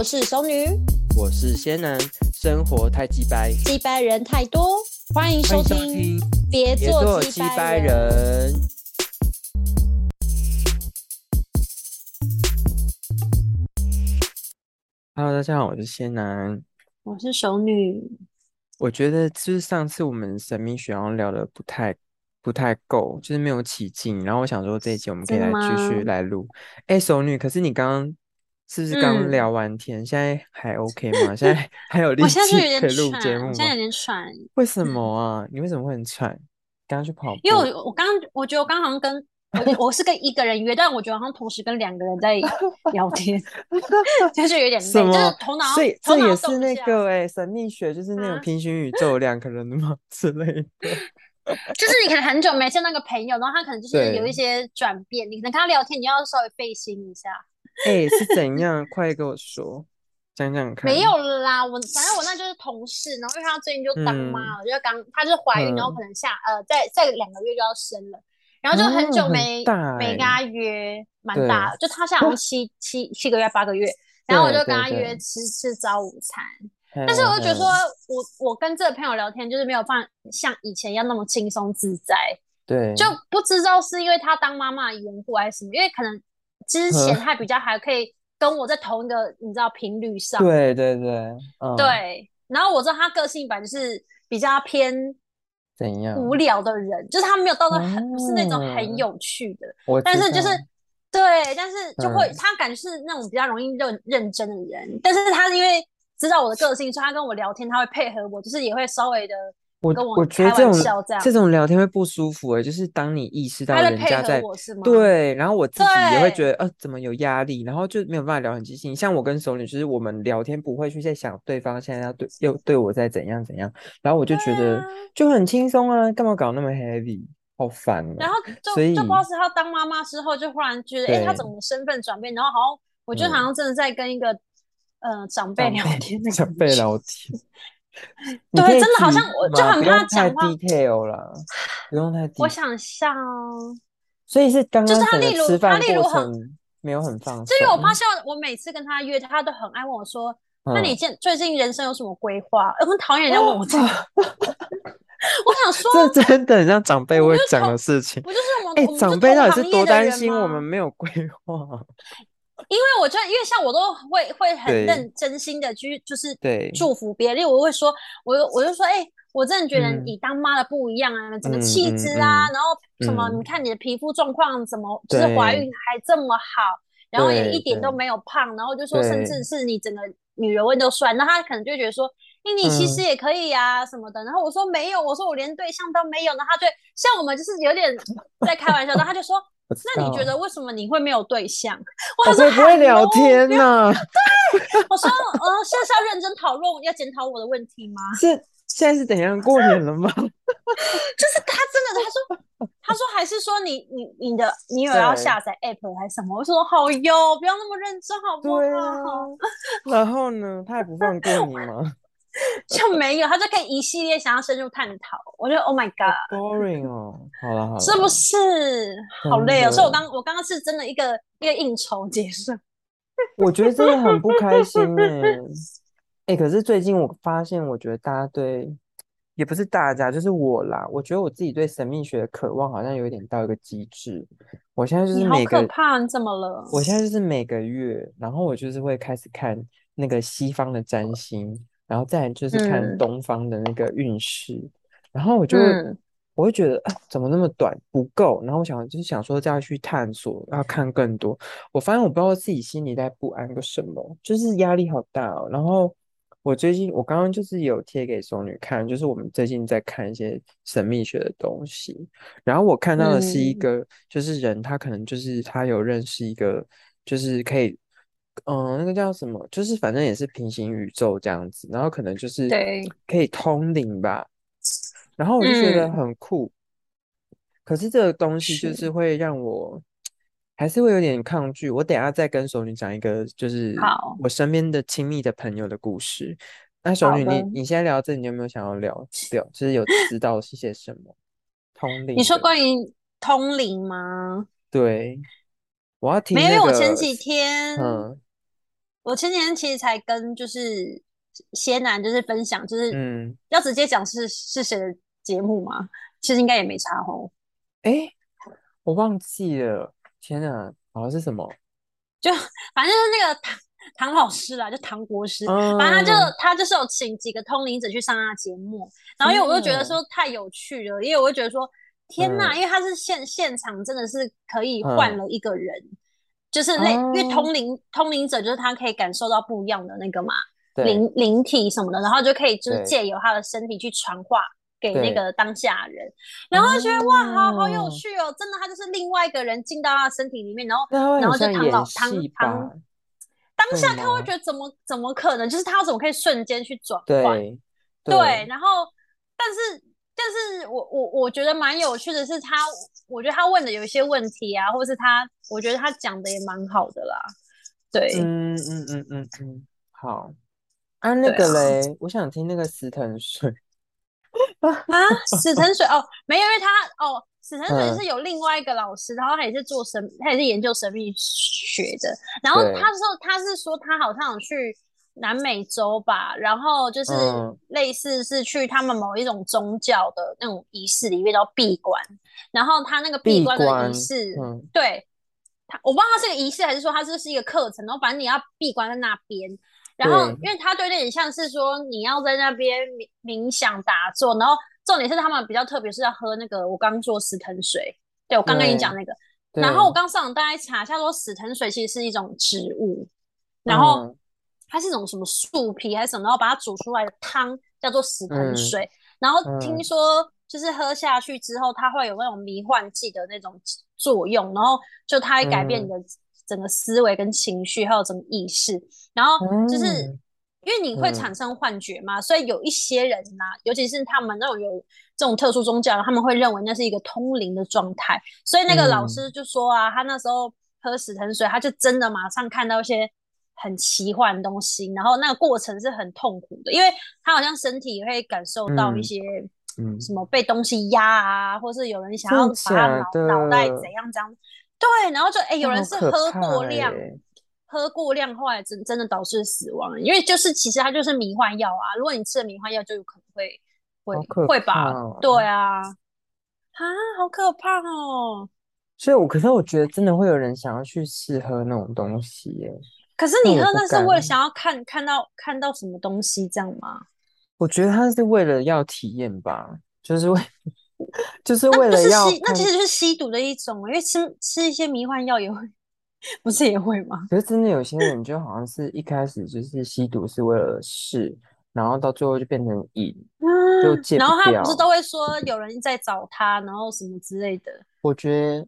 我是熟女，我是仙男，生活太鸡掰，鸡掰人太多，欢迎收听，别做鸡掰人。Hello，大家好，我是仙男，我是熟女。我觉得就是上次我们神秘学好聊的不太不太够，就是没有起劲。然后我想说这一集我们可以来继续来录。哎，熟女，可是你刚刚是不是刚聊完天？现在还 OK 吗？现 在还有力气可以录节目吗？现在有点喘。为什么啊？你为什么会很喘？刚刚去跑步？因为我我刚我觉得我刚好像跟。我我是跟一个人约，但我觉得好像同时跟两个人在 聊天，就是有点累，就是头脑。所以这也是那个哎，神秘学就是那种平行宇宙两个人的吗之类的？就是你可能很久没见那个朋友，然后他可能就是有一些转变，你可能跟他聊天，你要稍微费心一下。哎，是怎样？快跟我说，讲讲看。没有啦，我反正我那就是同事，然后因为他最近就当妈，我觉得刚她就怀孕，然后可能下呃再再两个月就要生了。然后就很久没没跟她约，蛮大，就她现在七 七七个月八个月，然后我就跟她约吃吃早午餐，但是我就觉得说我我跟这个朋友聊天就是没有放像以前一样那么轻松自在，对，就不知道是因为她当妈妈的缘故还是什么，因为可能之前他比较还可以跟我在同一个你知道频率上，对对对，对，然后我知道他个性本就是比较偏。怎样无聊的人，就是他没有到的很，不是那种很有趣的。但是就是对，但是就会他感觉是那种比较容易认认真的人。但是他因为知道我的个性，所以他跟我聊天，他会配合我，就是也会稍微的。我我觉得这种这种聊天会不舒服哎，就是当你意识到人家在对，然后我自己也会觉得呃怎么有压力，然后就没有办法聊很激情。像我跟熟女，就是我们聊天不会去在想对方现在要对又对我在怎样怎样，然后我就觉得就很轻松啊，干嘛搞那么 heavy，好烦。然后就就不知道是他当妈妈之后，就忽然觉得哎，他怎么身份转变，然后好像我觉得好像真的在跟一个呃长辈聊天，长辈聊天。对，真的好像我就很怕讲话。detail 了，不用太。我想笑哦。所以是刚刚就是他例如他例如很没有很放就因为我发现我每次跟他约，他都很爱问我说：“那你现最近人生有什么规划？”我很讨厌人家问我这个。我想说，这真的很像长辈会讲的事情。我就是我们哎，长辈到底是多担心我们没有规划？因为我觉得，因为像我都会会很认真心的去，就是祝福别人。例如，我会说，我我就说，哎，我真的觉得你当妈的不一样啊，整个气质啊，然后什么，你看你的皮肤状况怎么，就是怀孕还这么好，然后也一点都没有胖，然后就说，甚至是你整个女人味都帅，那他可能就觉得说，哎，你其实也可以呀什么的。然后我说没有，我说我连对象都没有，那他就像我们就是有点在开玩笑，然后他就说。那你觉得为什么你会没有对象？我说不会聊天呢？对，我说，呃，现在是要认真讨论，要检讨我的问题吗？是现在是怎样过年了吗？就是他真的，他说，他说还是说你你你的你有要下载 app 还是什么？我说好哟，不要那么认真好不好？然后呢，他也不放过你吗？就没有，他就可以一系列想要深入探讨。我觉得 Oh my God，boring 哦，好了好了，是不是好累哦？所以我刚我刚刚是真的一个一个应酬结束，我觉得真的很不开心哎哎，可是最近我发现，我觉得大家对也不是大家，就是我啦。我觉得我自己对神秘学的渴望好像有点到一个极致。我现在就是每个怕怎么了？我现在就是每个月，然后我就是会开始看那个西方的占星。然后再就是看东方的那个运势，然后我就我会觉得啊，怎么那么短不够？然后我想就是想说再去探索，要看更多。我发现我不知道自己心里在不安个什么，就是压力好大哦。然后我最近我刚刚就是有贴给松女看，就是我们最近在看一些神秘学的东西。然后我看到的是一个，就是人他可能就是他有认识一个，就是可以。嗯，那个叫什么？就是反正也是平行宇宙这样子，然后可能就是可以通灵吧。然后我就觉得很酷。可是这个东西就是会让我还是会有点抗拒。我等下再跟熟女讲一个，就是我身边的亲密的朋友的故事。那熟女，你你现在聊这，你有没有想要聊聊？就是有知道是些什么通灵？你说关于通灵吗？对，我要听。没有，我前几天嗯。我前几天其实才跟就是仙男就是分享，就是嗯，要直接讲是是谁的节目吗？其实应该也没差哦。哎，我忘记了，天哪，好像是什么？就反正就是那个唐唐老师啦，就唐国师，反正他就他就是有请几个通灵者去上他节目，然后因为我就觉得说太有趣了，因为我就觉得说天哪，因为他是现现场真的是可以换了一个人。就是类，因为通灵通灵者就是他可以感受到不一样的那个嘛灵灵体什么的，然后就可以就是借由他的身体去传话给那个当下人，然后觉得哇，好好有趣哦！真的，他就是另外一个人进到他身体里面，然后然后就唐老唐唐当下他会觉得怎么怎么可能？就是他怎么可以瞬间去转换？对，然后但是。但是我我我觉得蛮有趣的是，他我觉得他问的有一些问题啊，或是他我觉得他讲的也蛮好的啦。对，嗯嗯嗯嗯嗯，好。啊，那个嘞，我想听那个死藤水。啊，死藤水？哦，没有，因为他哦，死藤水是有另外一个老师，然后他也是做神，他也是研究神秘学的，然后他说他是说他好像有去。南美洲吧，然后就是类似是去他们某一种宗教的那种仪式里面叫闭关，然后他那个闭关的仪式，对他我不知道他是个仪式还是说他这是一个课程，然后反正你要闭关在那边，然后因为他对有点像是说你要在那边冥冥想打坐，然后重点是他们比较特别是要喝那个我刚做死藤水，对我刚跟你讲那个，然后我。刚上网大概查一下说死藤水其实是一种植物，然后。它是一种什么树皮还是什么，然后把它煮出来的汤叫做死藤水。然后听说就是喝下去之后，它会有那种迷幻剂的那种作用，然后就它会改变你的整个思维跟情绪，还有整个意识。然后就是因为你会产生幻觉嘛，所以有一些人呐，尤其是他们那种有这种特殊宗教，他们会认为那是一个通灵的状态。所以那个老师就说啊，他那时候喝死藤水，他就真的马上看到一些。很奇幻的东西，然后那个过程是很痛苦的，因为他好像身体会感受到一些，嗯，什么被东西压啊，或是有人想要把他脑脑袋怎样这样，对，然后就哎，有人是喝过量，喝过量，后来真真的导致死亡，因为就是其实它就是迷幻药啊，如果你吃了迷幻药，就有可能会会会吧，对啊，啊，好可怕哦，所以我可是我觉得真的会有人想要去试喝那种东西耶。可是你喝那是为了想要看看到看到什么东西这样吗？我觉得他是为了要体验吧，就是为 就是为了要那其实就是吸毒的一种，因为吃吃一些迷幻药也会，不是也会吗？可是真的有些人就好像是一开始就是吸毒是为了试，然后到最后就变成瘾，就戒然后他不是都会说有人在找他，然后什么之类的。我觉得。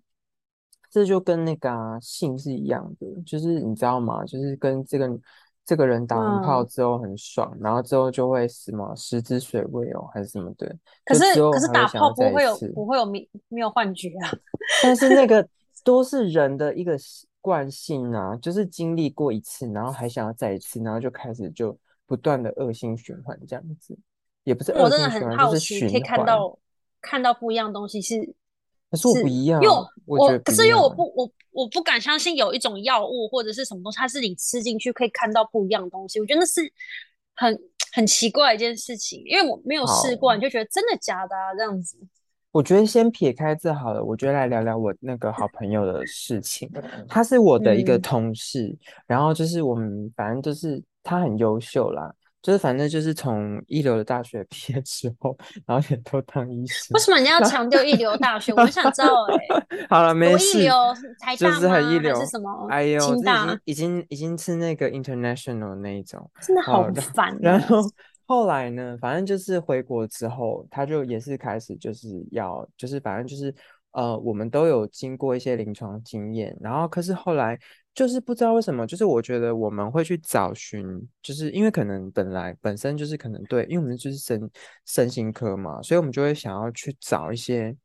这就跟那个啊性是一样的，就是你知道吗？就是跟这个这个人打完炮之后很爽，然后之后就会什么食之水味哦，还是什么的。可是可是打炮不会有不会有没没有幻觉啊？但是那个都是人的一个惯性啊，就是经历过一次，然后还想要再一次，然后就开始就不断的恶性循环这样子，也不是恶性循环，就是。可以看到看到不一样东西是。可是我不一样，因为我可是因为我不我我不敢相信有一种药物或者是什么东西，它是你吃进去可以看到不一样的东西。我觉得那是很很奇怪一件事情，因为我没有试过，你就觉得真的假的啊这样子。我觉得先撇开这好了，我觉得来聊聊我那个好朋友的事情。他是我的一个同事，然后就是我们反正就是他很优秀啦。就是反正就是从一流的大学毕业之后，然后也都当医生。为什么你要强调一流大学？我想知道哎。好了，没事。一流台大就是很一流，是什么？哎呦，已经已经已经是那个 international 那一种，真的好烦。然后后来呢，反正就是回国之后，他就也是开始就是要就是反正就是呃，我们都有经过一些临床经验，然后可是后来。就是不知道为什么，就是我觉得我们会去找寻，就是因为可能本来本身就是可能对，因为我们就是身身心科嘛，所以我们就会想要去找一些，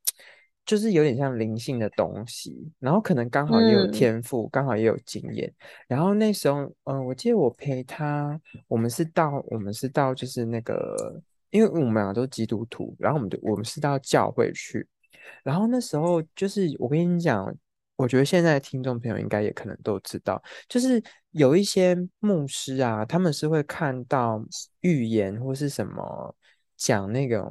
就是有点像灵性的东西，然后可能刚好也有天赋，刚好也有经验。然后那时候，嗯，我记得我陪他，我们是到我们是到就是那个，因为我们俩都是基督徒，然后我们就我们是到教会去，然后那时候就是我跟你讲。我觉得现在听众朋友应该也可能都知道，就是有一些牧师啊，他们是会看到预言或是什么讲那个，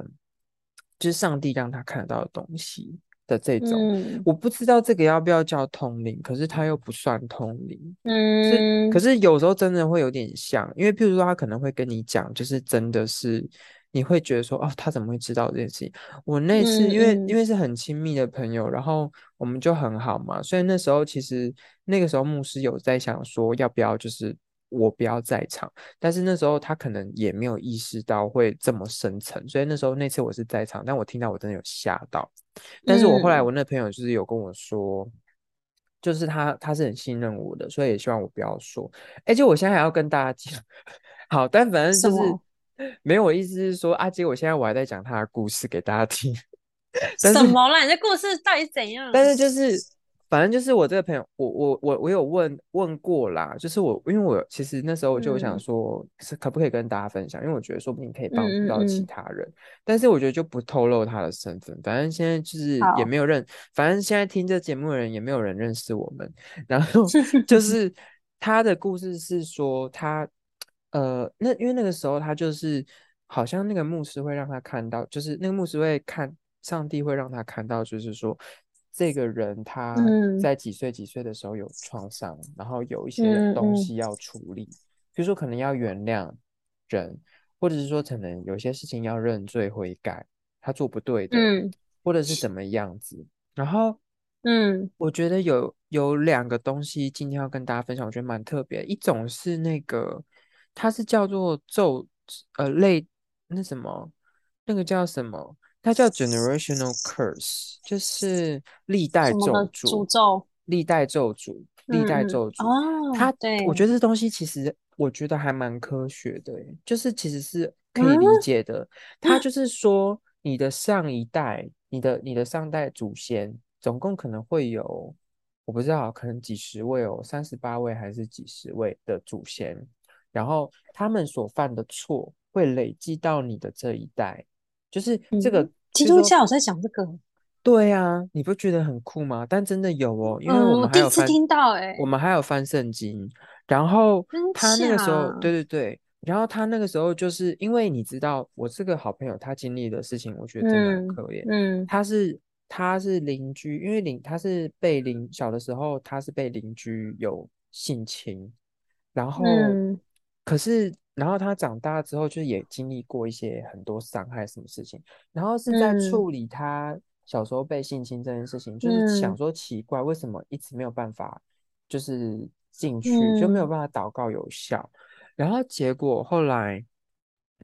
就是上帝让他看得到的东西的这种。我不知道这个要不要叫通灵，可是他又不算通灵。嗯，可是有时候真的会有点像，因为譬如说他可能会跟你讲，就是真的是。你会觉得说哦，他怎么会知道这件事情？我那次因为因为是很亲密的朋友，然后我们就很好嘛，所以那时候其实那个时候牧师有在想说要不要就是我不要在场，但是那时候他可能也没有意识到会这么深层，所以那时候那次我是在场，但我听到我真的有吓到，但是我后来我那朋友就是有跟我说，就是他他是很信任我的，所以也希望我不要说，而且我现在还要跟大家讲，好，但反正就是。没有，我意思是说，阿杰，我现在我还在讲他的故事给大家听。什么啦？你的故事到底怎样？但是就是，反正就是我这个朋友，我我我我有问问过啦。就是我，因为我其实那时候我就想说，是可不可以跟大家分享？因为我觉得说不定可以帮助到其他人。但是我觉得就不透露他的身份。反正现在就是也没有认，反正现在听这节目的人也没有人认识我们。然后 就是 他的故事是说他。呃，那因为那个时候他就是好像那个牧师会让他看到，就是那个牧师会看上帝会让他看到，就是说这个人他在几岁几岁的时候有创伤，然后有一些东西要处理，比如说可能要原谅人，或者是说可能有些事情要认罪悔改，他做不对的，或者是怎么样子。然后，嗯，我觉得有有两个东西今天要跟大家分享，我觉得蛮特别，一种是那个。它是叫做咒，呃，类那什么，那个叫什么？它叫 generational curse，就是历代咒诅，诅咒，历代咒诅，历代咒诅。哦，它，对，我觉得这东西其实我觉得还蛮科学的，就是其实是可以理解的。它就是说，你的上一代，你的你的上代祖先，总共可能会有，我不知道，可能几十位哦，三十八位还是几十位的祖先。然后他们所犯的错会累积到你的这一代，就是这个。基督教在讲这个，对啊，你不觉得很酷吗？但真的有哦，因为我们还有翻听到哎，我们还有翻圣经。然后他那个时候，对对对，然后他那个时候就是因为你知道，我这个好朋友他经历的事情，我觉得真的很可怜。嗯，他是他是邻居，因为邻他是被邻小的时候他是被邻居有性侵，然后。可是，然后他长大之后，就是也经历过一些很多伤害，什么事情？然后是在处理他小时候被性侵这件事情，就是想说奇怪，为什么一直没有办法，就是进去就没有办法祷告有效？然后结果后来。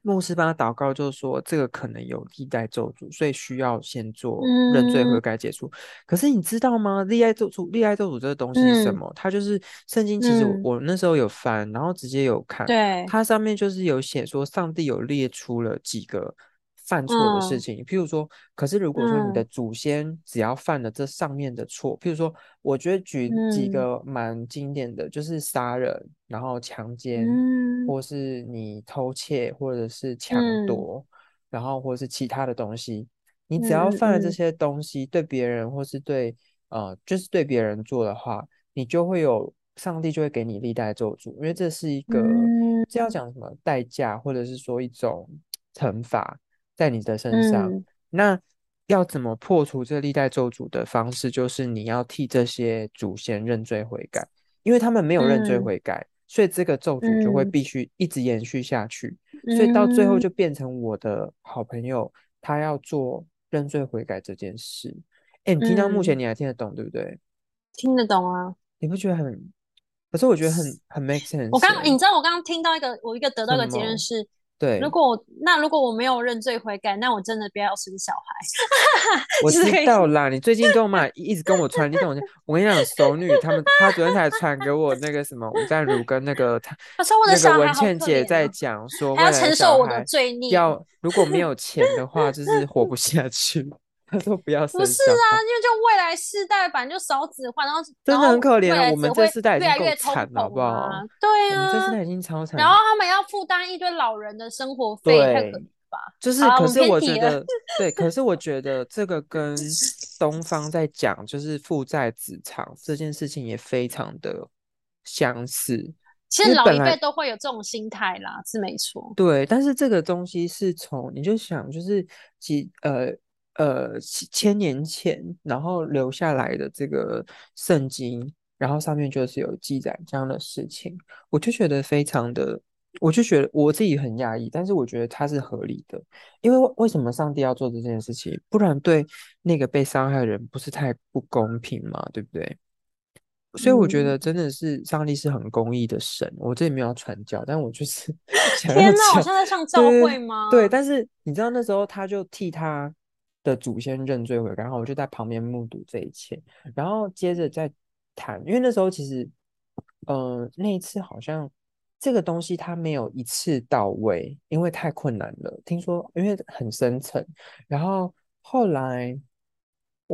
牧师帮他祷告，就是说这个可能有历代咒诅，所以需要先做认罪悔改解除。可是你知道吗？历代咒诅、历代咒诅这个东西是什么？它就是圣经。其实我那时候有翻，然后直接有看，对，它上面就是有写说，上帝有列出了几个。犯错的事情，譬如说，可是如果说你的祖先只要犯了这上面的错，譬如说，我觉得举几个蛮经典的，就是杀人，然后强奸，或是你偷窃，或者是抢夺，然后或者是其他的东西，你只要犯了这些东西，对别人或是对呃，就是对别人做的话，你就会有上帝就会给你历代咒诅，因为这是一个这要讲什么代价，或者是说一种惩罚。在你的身上，那要怎么破除这历代咒诅的方式，就是你要替这些祖先认罪悔改，因为他们没有认罪悔改，所以这个咒诅就会必须一直延续下去，所以到最后就变成我的好朋友他要做认罪悔改这件事。哎，你听到目前你还听得懂对不对？听得懂啊？你不觉得很？可是我觉得很很 make sense。我刚，你知道我刚刚听到一个，我一个得到一个结论是。对，如果我那如果我没有认罪悔改，那我真的不要生小孩。我知道啦，你最近都嘛一直跟我传，你懂我？我跟你讲，熟女他们，她昨天才传给我那个什么吴淡如跟那个他，那个文倩姐在讲说，要承受我的罪孽，要如果没有钱的话，就是活不下去。他说不要生，不是啊，因为就未来世代版就少子化，然后真的很可怜。我们这世代越来越惨了，好不好？对啊，这世代已经超惨。然后他们要负担一堆老人的生活费，太可怜吧。就是，可是我觉得，对，可是我觉得这个跟东方在讲就是父债子偿这件事情也非常的相似。其实老一辈都会有这种心态啦，是没错。对，但是这个东西是从你就想，就是几呃呃千年前，然后留下来的这个圣经，然后上面就是有记载这样的事情，我就觉得非常的，我就觉得我自己很压抑，但是我觉得它是合理的，因为为什么上帝要做这件事情？不然对那个被伤害的人不是太不公平嘛，对不对？所以我觉得真的是上帝是很公义的神。我这里没有传教，但我就是 天哪！好像在上教会吗？对，但是你知道那时候他就替他的祖先认罪悔改，然后我就在旁边目睹这一切，然后接着再谈。因为那时候其实，嗯，那一次好像这个东西它没有一次到位，因为太困难了。听说因为很深层，然后后来。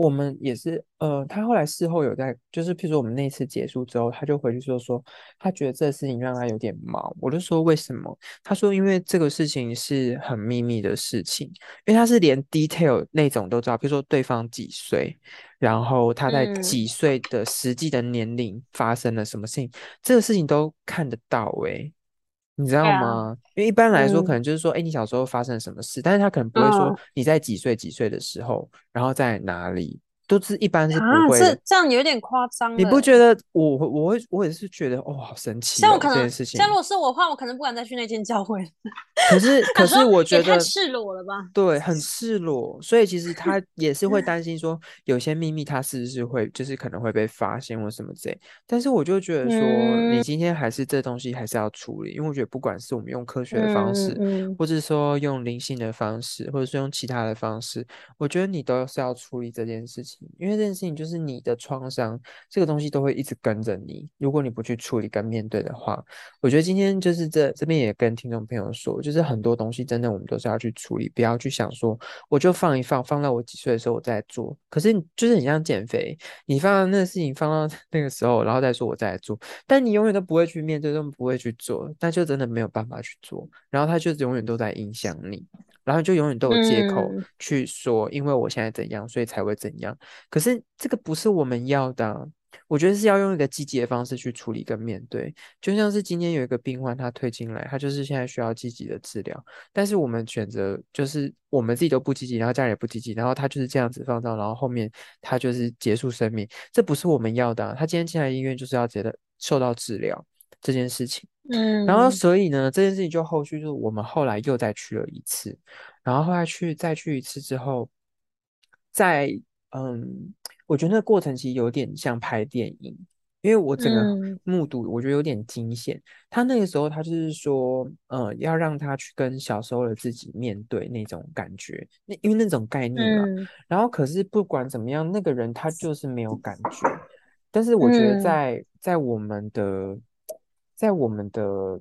我们也是，呃，他后来事后有在，就是譬如说我们那次结束之后，他就回去说说，他觉得这个事情让他有点毛。我就说为什么？他说因为这个事情是很秘密的事情，因为他是连 detail 那种都知道，比如说对方几岁，然后他在几岁的实际的年龄发生了什么事情，这个事情都看得到诶。你知道吗？因为一般来说，可能就是说，哎，你小时候发生了什么事，但是他可能不会说你在几岁几岁的时候，然后在哪里。都是一般是不会，这这样有点夸张。你不觉得我我会我也是觉得哦，好神奇。像我可能，这件事情像如果是我的话，我可能不敢再去那间教会。可是 可是我觉得太赤裸了吧？对，很赤裸。所以其实他 也是会担心说，有些秘密他是不是会就是可能会被发现或什么之类。但是我就觉得说，你今天还是这东西还是要处理，因为我觉得不管是我们用科学的方式，或者说用灵性的方式，或者是用其他的方式，我觉得你都是要处理这件事情。因为这件事情就是你的创伤，这个东西都会一直跟着你。如果你不去处理跟面对的话，我觉得今天就是这这边也跟听众朋友说，就是很多东西真的我们都是要去处理，不要去想说我就放一放，放到我几岁的时候我再做。可是就是很像减肥，你放到那个事情放到 那个时候，然后再说我再做，但你永远都不会去面对，都不会去做，那就真的没有办法去做，然后它就永远都在影响你。然后就永远都有借口去说，因为我现在怎样，所以才会怎样。可是这个不是我们要的，我觉得是要用一个积极的方式去处理跟面对。就像是今天有一个病患，他推进来，他就是现在需要积极的治疗，但是我们选择就是我们自己都不积极，然后家人也不积极，然后他就是这样子放到，然后后面他就是结束生命，这不是我们要的。他今天进来医院就是要觉得受到治疗这件事情。嗯，然后所以呢，这件事情就后续就是我们后来又再去了一次，然后后来去再去一次之后，在嗯，我觉得那过程其实有点像拍电影，因为我整个目睹，我觉得有点惊险。他那个时候他就是说，呃，要让他去跟小时候的自己面对那种感觉，那因为那种概念嘛。然后可是不管怎么样，那个人他就是没有感觉。但是我觉得在在我们的。在我们的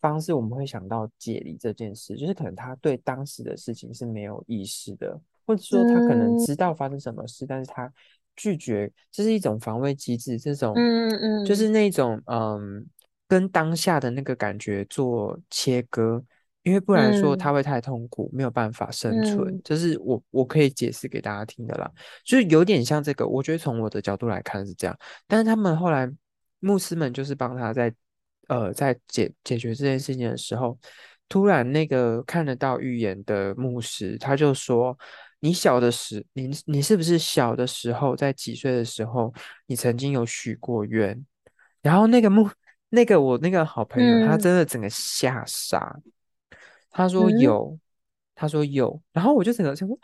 方式，我们会想到解离这件事，就是可能他对当时的事情是没有意识的，或者说他可能知道发生什么事，但是他拒绝，这是一种防卫机制，这种，嗯嗯，就是。那种，嗯，跟当下的那个感觉做切割，因为不然说他会太痛苦，没有办法生存，这是我我可以解释给大家听的啦，就是有点像这个，我觉得从我的角度来看是这样，但是他们后来牧师们就是帮他在。呃，在解解决这件事情的时候，突然那个看得到预言的牧师，他就说：“你小的时，你你是不是小的时候，在几岁的时候，你曾经有许过愿？”然后那个牧，那个我那个好朋友，他真的整个吓傻。他说有，他说有，然后我就整个想说：“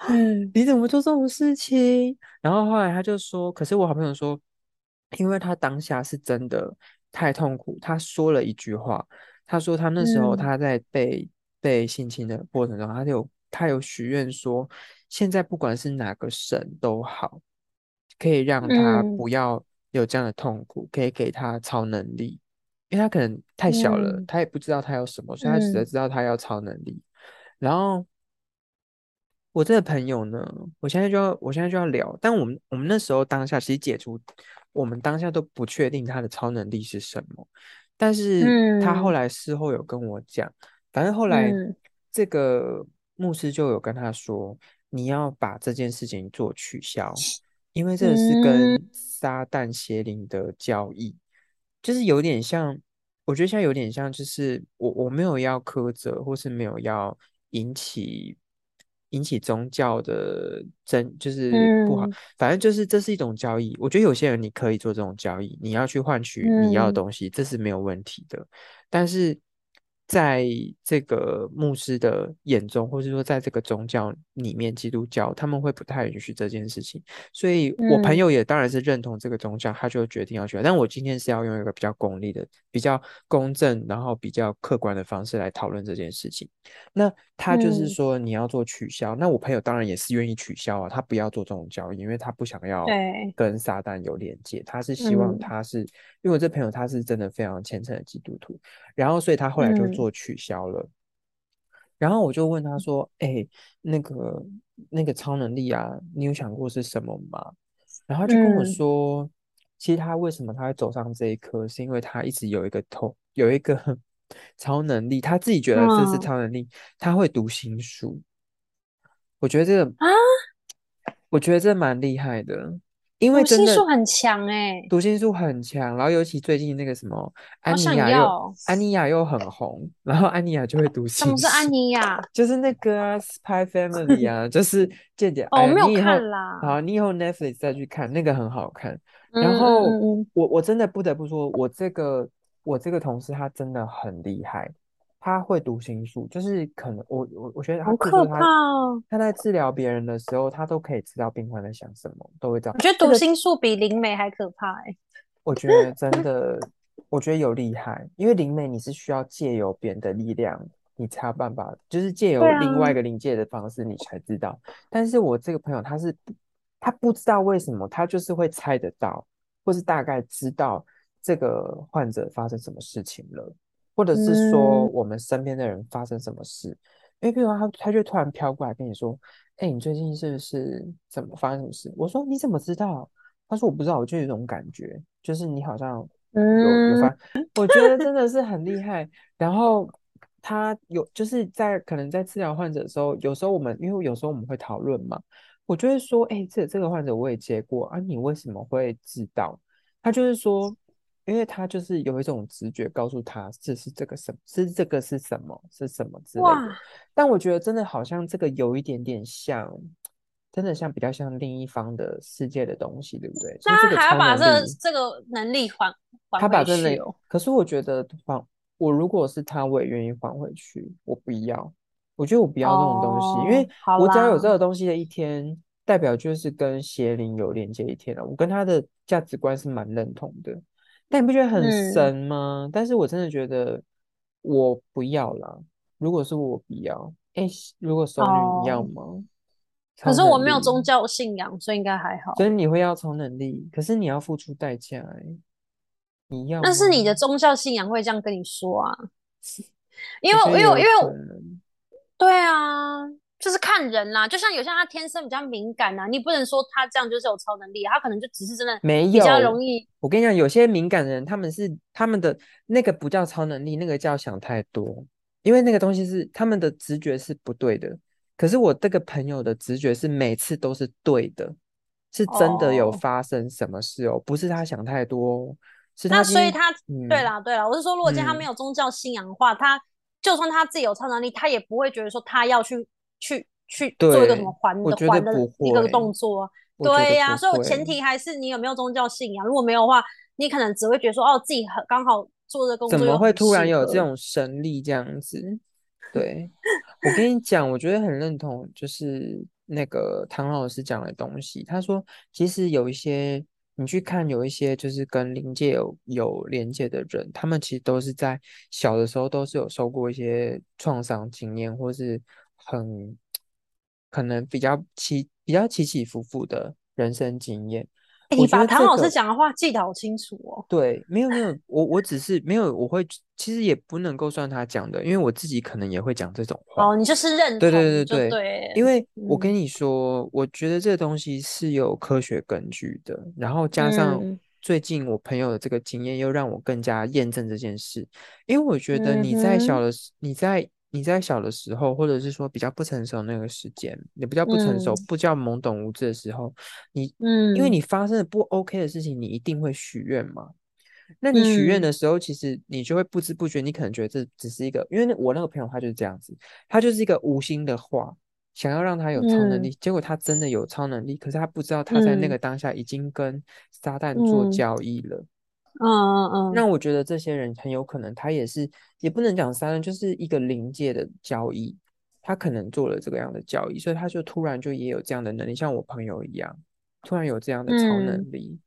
你怎么做这种事情？”然后后来他就说：“可是我好朋友说，因为他当下是真的。”太痛苦，他说了一句话，他说他那时候他在被被性侵的过程中，他有他有许愿说，现在不管是哪个神都好，可以让他不要有这样的痛苦，可以给他超能力，因为他可能太小了，他也不知道他要什么，所以他只知道他要超能力。然后我这个朋友呢，我现在就要我现在就要聊，但我们我们那时候当下其实解除。我们当下都不确定他的超能力是什么，但是他后来事后有跟我讲，反正后来这个牧师就有跟他说，你要把这件事情做取消，因为这个是跟撒旦邪灵的交易，就是有点像我觉得现在有点像，就是我我没有要苛责，或是没有要引起引起宗教的争，就是不好。反正就是这是一种交易。我觉得有些人你可以做这种交易，你要去换取你要的东西，这是没有问题的。但是。在这个牧师的眼中，或是说在这个宗教里面，基督教他们会不太允许这件事情，所以我朋友也当然是认同这个宗教，他就决定要去。但我今天是要用一个比较功利的、比较公正，然后比较客观的方式来讨论这件事情。那他就是说你要做取消，那我朋友当然也是愿意取消啊，他不要做这种交易，因为他不想要跟撒旦有连接，他是希望他是，因为我这朋友他是真的非常虔诚的基督徒。然后，所以他后来就做取消了。然后我就问他说：“哎，那个那个超能力啊，你有想过是什么吗？”然后就跟我说：“其实他为什么他会走上这一科，是因为他一直有一个头有一个 超能力，他自己觉得这是超能力，他会读心术。我觉得这个啊，我觉得这蛮厉害的。”因为读心术很强哎，读心术很强，然后尤其最近那个什么安妮亚又安妮亚又很红，然后安妮亚就会读心术。什么是安妮亚？就是那个 Spy Family 啊，就是间谍。哦，没有看啦。好，你以后 Netflix 再去看，那个很好看。然后我我真的不得不说，我这个我这个同事他真的很厉害。他会读心术，就是可能我我我觉得好可怕哦。他在治疗别人的时候，他都可以知道病患在想什么，都会这样。我觉得读心术比灵媒还可怕哎。我觉得真的，我觉得有厉害，因为灵媒你是需要借由别人的力量，你才有办法，就是借由另外一个灵界的方式，你才知道。但是我这个朋友他是他不知道为什么，他就是会猜得到，或是大概知道这个患者发生什么事情了。或者是说我们身边的人发生什么事，因为比如他他就突然飘过来跟你说：“哎，你最近是不是怎么发生什么事？”我说：“你怎么知道？”他说：“我不知道，我就有一种感觉，就是你好像有有发。”我觉得真的是很厉害。然后他有就是在可能在治疗患者的时候，有时候我们因为有时候我们会讨论嘛，我就会说：“哎，这这个患者我也接过啊，你为什么会知道？”他就是说。因为他就是有一种直觉告诉他这是这个什是这个是什么是什么之类的，但我觉得真的好像这个有一点点像，真的像比较像另一方的世界的东西，对不对？那他还要把这这个能力还还回去？可是我觉得还我如果是他，我也愿意还回去。我不要，我觉得我不要这种东西，因为我只要有这个东西的一天，代表就是跟邪灵有连接一天了。我跟他的价值观是蛮认同的。但你不觉得很神吗？但是我真的觉得我不要了。如果是我不要，哎，如果熟女你要吗？可是我没有宗教信仰，所以应该还好。所以你会要超能力，可是你要付出代价哎。你要？但是你的宗教信仰会这样跟你说啊？因为因为因为对啊。就是看人啦，就像有些他天生比较敏感呐，你不能说他这样就是有超能力，他可能就只是真的没有比较容易。我跟你讲，有些敏感的人，他们是他们的那个不叫超能力，那个叫想太多，因为那个东西是他们的直觉是不对的。可是我这个朋友的直觉是每次都是对的，是真的有发生什么事哦，不是他想太多，是他。那所以他对啦对啦，我是说，如果今天他没有宗教信仰的话，他就算他自己有超能力，他也不会觉得说他要去。去去做一个什么还的还的一个动作，对呀，所以我前提还是你有没有宗教信仰。如果没有的话，你可能只会觉得说，哦，自己很刚好做这工作，怎么会突然有这种神力这样子？对我跟你讲，我觉得很认同，就是那个唐老师讲的东西。他说，其实有一些你去看，有一些就是跟灵界有有连接的人，他们其实都是在小的时候都是有受过一些创伤经验，或是。很可能比较起比较起起伏伏的人生经验。你把唐老师讲的话记得好清楚哦。对，没有没有，我我只是没有，我会其实也不能够算他讲的，因为我自己可能也会讲这种话。哦，你就是认同，对对对对，因为我跟你说，我觉得这个东西是有科学根据的，然后加上最近我朋友的这个经验，又让我更加验证这件事。因为我觉得你在小的时，你在。你在小的时候，或者是说比较不成熟那个时间，也不叫不成熟、不叫懵懂无知的时候，你，嗯，因为你发生了不 OK 的事情，你一定会许愿嘛。那你许愿的时候，其实你就会不知不觉，你可能觉得这只是一个，因为我那个朋友他就是这样子，他就是一个无心的话，想要让他有超能力，结果他真的有超能力，可是他不知道他在那个当下已经跟撒旦做交易了。嗯嗯嗯。那我觉得这些人很有可能，他也是，也不能讲三人，就是一个临界的交易，他可能做了这个样的交易，所以他就突然就也有这样的能力，像我朋友一样，突然有这样的超能力，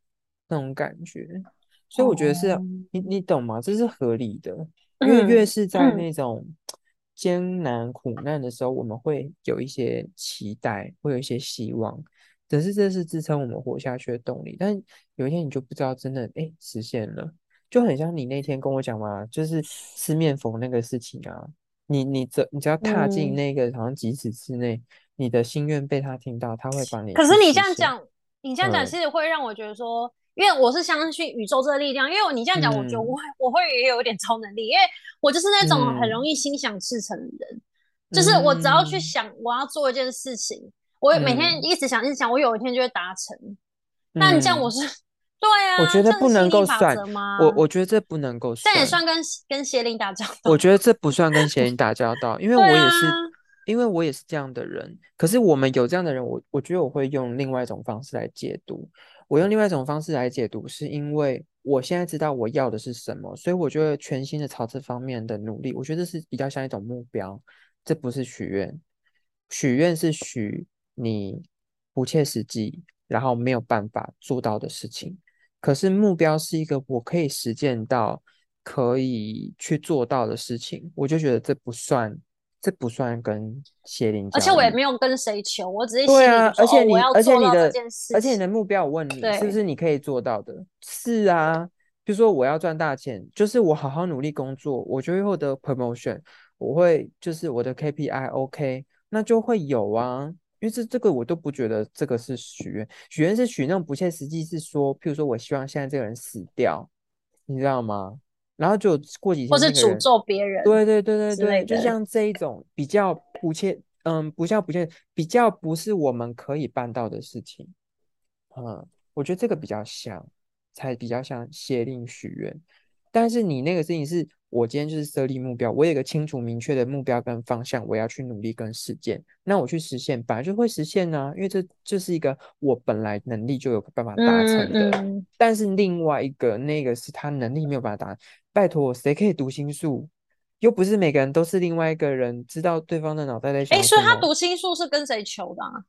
那种感觉。所以我觉得是你，你懂吗？这是合理的，因为越是在那种艰难苦难的时候，我们会有一些期待，会有一些希望，只是这是支撑我们活下去的动力。但有一天你就不知道真的哎实现了，就很像你那天跟我讲嘛，就是吃面佛那个事情啊，你你只你只要踏进那个好像几尺之内，你的心愿被他听到，他会帮你。可是你这样讲，你这样讲其实会让我觉得说。因为我是相信宇宙这个力量，因为你这样讲，我觉得我会我会也有一点超能力，因为我就是那种很容易心想事成的人，就是我只要去想我要做一件事情，我每天一直想一直想，我有一天就会达成。那你这样我是对啊？我觉得不能够算吗？我我觉得这不能够算，但也算跟跟邪灵打交道。我觉得这不算跟邪灵打交道，因为我也是，因为我也是这样的人。可是我们有这样的人，我我觉得我会用另外一种方式来解读。我用另外一种方式来解读，是因为我现在知道我要的是什么，所以我就会全心的朝这方面的努力。我觉得是比较像一种目标，这不是许愿。许愿是许你不切实际，然后没有办法做到的事情。可是目标是一个我可以实践到、可以去做到的事情，我就觉得这不算。这不算跟邪灵，而且我也没有跟谁求，我只是对啊，而且你，而且你的，而且你的目标，我问你，是不是你可以做到的？是啊，比如说我要赚大钱，就是我好好努力工作，我就会获得 promotion，我会就是我的 KPI OK，那就会有啊，因为这这个我都不觉得这个是许愿，许愿是许那种不切实际，是说，譬如说我希望现在这个人死掉，你知道吗？然后就过几天，或是诅咒别人，对对对对对，就像这一种比较不切，嗯，不像不切，比较不是我们可以办到的事情，嗯，我觉得这个比较像，才比较像邪令许愿。但是你那个事情是，我今天就是设立目标，我有一个清楚明确的目标跟方向，我要去努力跟实践，那我去实现，本来就会实现呢，因为这这是一个我本来能力就有办法达成的。但是另外一个那个是他能力没有办法达，拜托，谁可以读心术？又不是每个人都是另外一个人知道对方的脑袋在想。哎，所以他读心术是跟谁求的？啊？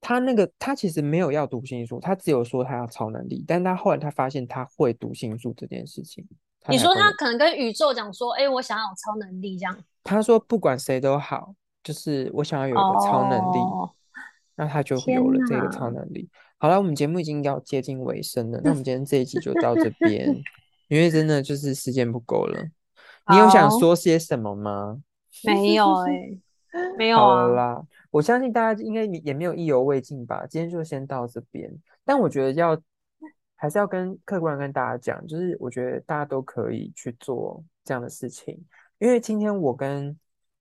他那个他其实没有要读心术，他只有说他要超能力，但他后来他发现他会读心术这件事情。你说他可能跟宇宙讲说：“哎，我想要有超能力。”这样。他说：“不管谁都好，就是我想要有一个超能力。”那他就有了这个超能力。好了，我们节目已经要接近尾声了，那我们今天这一集就到这 边，因为真的就是时间不够了。你有想说些什么吗？没有哎，没有啊。好啦，我相信大家应该也没有意犹未尽吧。今天就先到这边，但我觉得要。还是要跟客观跟大家讲，就是我觉得大家都可以去做这样的事情，因为今天我跟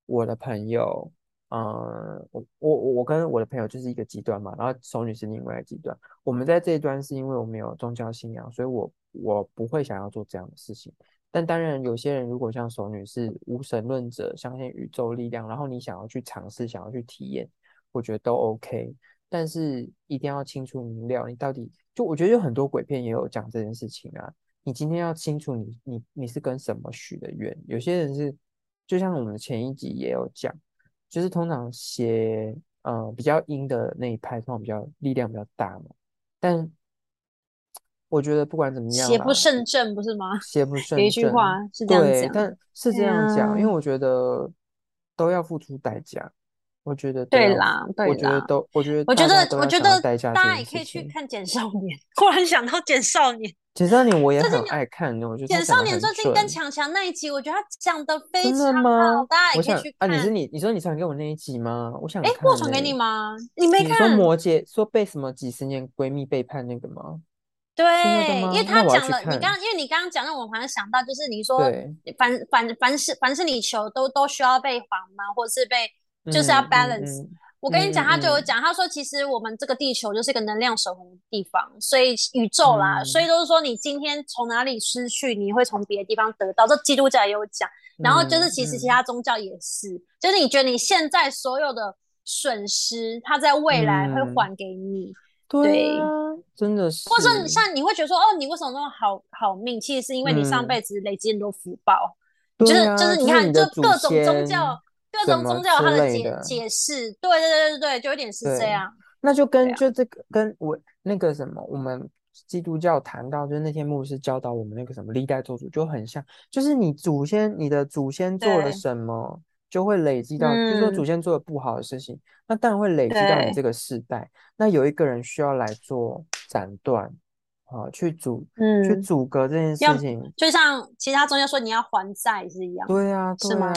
我的朋友，嗯，我我我跟我的朋友就是一个极端嘛，然后熟女是另外一个极端。我们在这一端是因为我们有宗教信仰，所以我我不会想要做这样的事情。但当然，有些人如果像熟女是无神论者，相信宇宙力量，然后你想要去尝试，想要去体验，我觉得都 OK。但是一定要清楚明了，你到底就我觉得有很多鬼片也有讲这件事情啊。你今天要清楚你你你是跟什么许的愿。有些人是就像我们前一集也有讲，就是通常写呃比较阴的那一派，通常比较力量比较大嘛。但我觉得不管怎么样，邪不胜正不是吗？邪不胜正，一句话是这样讲，但是这样讲，因为我觉得都要付出代价。我觉得对啦，对啦，我觉得都，我觉得，我觉得，我觉得大家也可以去看《简少年》。忽然想到《简少年》，《简少年》我也很爱看，我觉得《简少年》最近跟强强那一集，我觉得他讲的非常好，大家也可以去看。啊，你是你，你说你传给我那一集吗？我想，哎，我传给你吗？你没看？说摩羯说被什么几十年闺蜜背叛那个吗？对，因为他讲了，你刚，因为你刚刚讲，那我好像想到，就是你说，凡凡凡是凡是你求都都需要被还吗？或者是被就是要 balance。我跟你讲，他就有讲，他说其实我们这个地球就是一个能量守恒的地方，所以宇宙啦，所以都是说你今天从哪里失去，你会从别的地方得到。这基督教也有讲，然后就是其实其他宗教也是，就是你觉得你现在所有的损失，它在未来会还给你。对，真的是。或者说像你会觉得说，哦，你为什么那么好好命？其实是因为你上辈子累积很多福报，就是就是你看，就各种宗教。各种宗教它的解解释，对对对对对，就有点是这样。那就跟就这个跟我那个什么，我们基督教谈到，就是那天牧师教导我们那个什么历代做主就很像，就是你祖先你的祖先做了什么，就会累积到，就说祖先做的不好的事情，那当然会累积到你这个世代。那有一个人需要来做斩断，啊，去阻嗯去阻隔这件事情，就像其他宗教说你要还债是一样，对啊，是吗？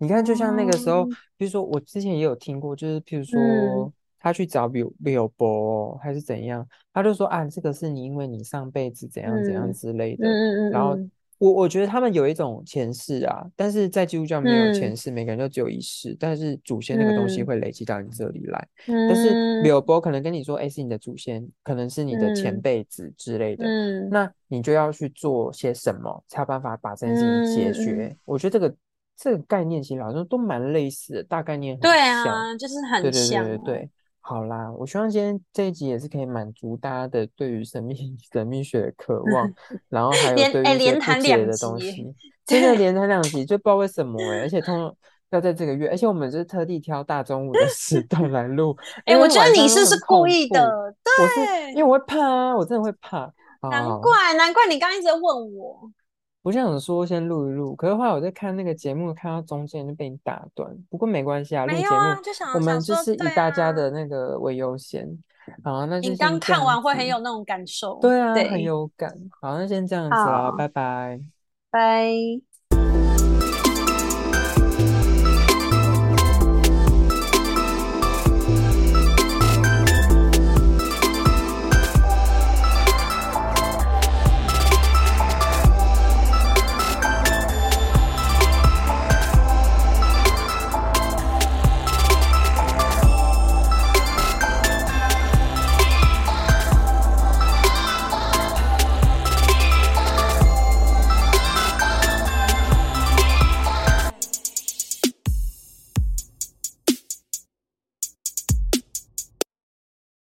你看，就像那个时候，比如说我之前也有听过，就是譬如说他去找比比尔博还是怎样，他就说啊，这个是你因为你上辈子怎样怎样之类的。嗯嗯嗯。然后我我觉得他们有一种前世啊，但是在基督教没有前世，每个人都只有一世，但是祖先那个东西会累积到你这里来。嗯。但是比尔博可能跟你说，哎，是你的祖先，可能是你的前辈子之类的。嗯。那你就要去做些什么，才有办法把这件事情解决？我觉得这个。这个概念其实好像都蛮类似的，大概念很对啊，就是很对对对对对。好啦，我希望今天这一集也是可以满足大家的对于神秘 神秘学的渴望，然后还有对于一些不解的东西，真的连谈两集，就不知道为什么哎，而且通要在这个月，而且我们就是特地挑大中午的时段来录。哎，我觉得你是不是故意的，对，因为我会怕啊，我真的会怕。难怪难怪你刚一直在问我。我想说先录一录，可是后来我在看那个节目，看到中间就被你打断。不过没关系啊，录节目我们就是以大家的那个为优先。好，那就你刚看完会很有那种感受，对啊，很有感。好，那先这样子啦，拜拜，拜。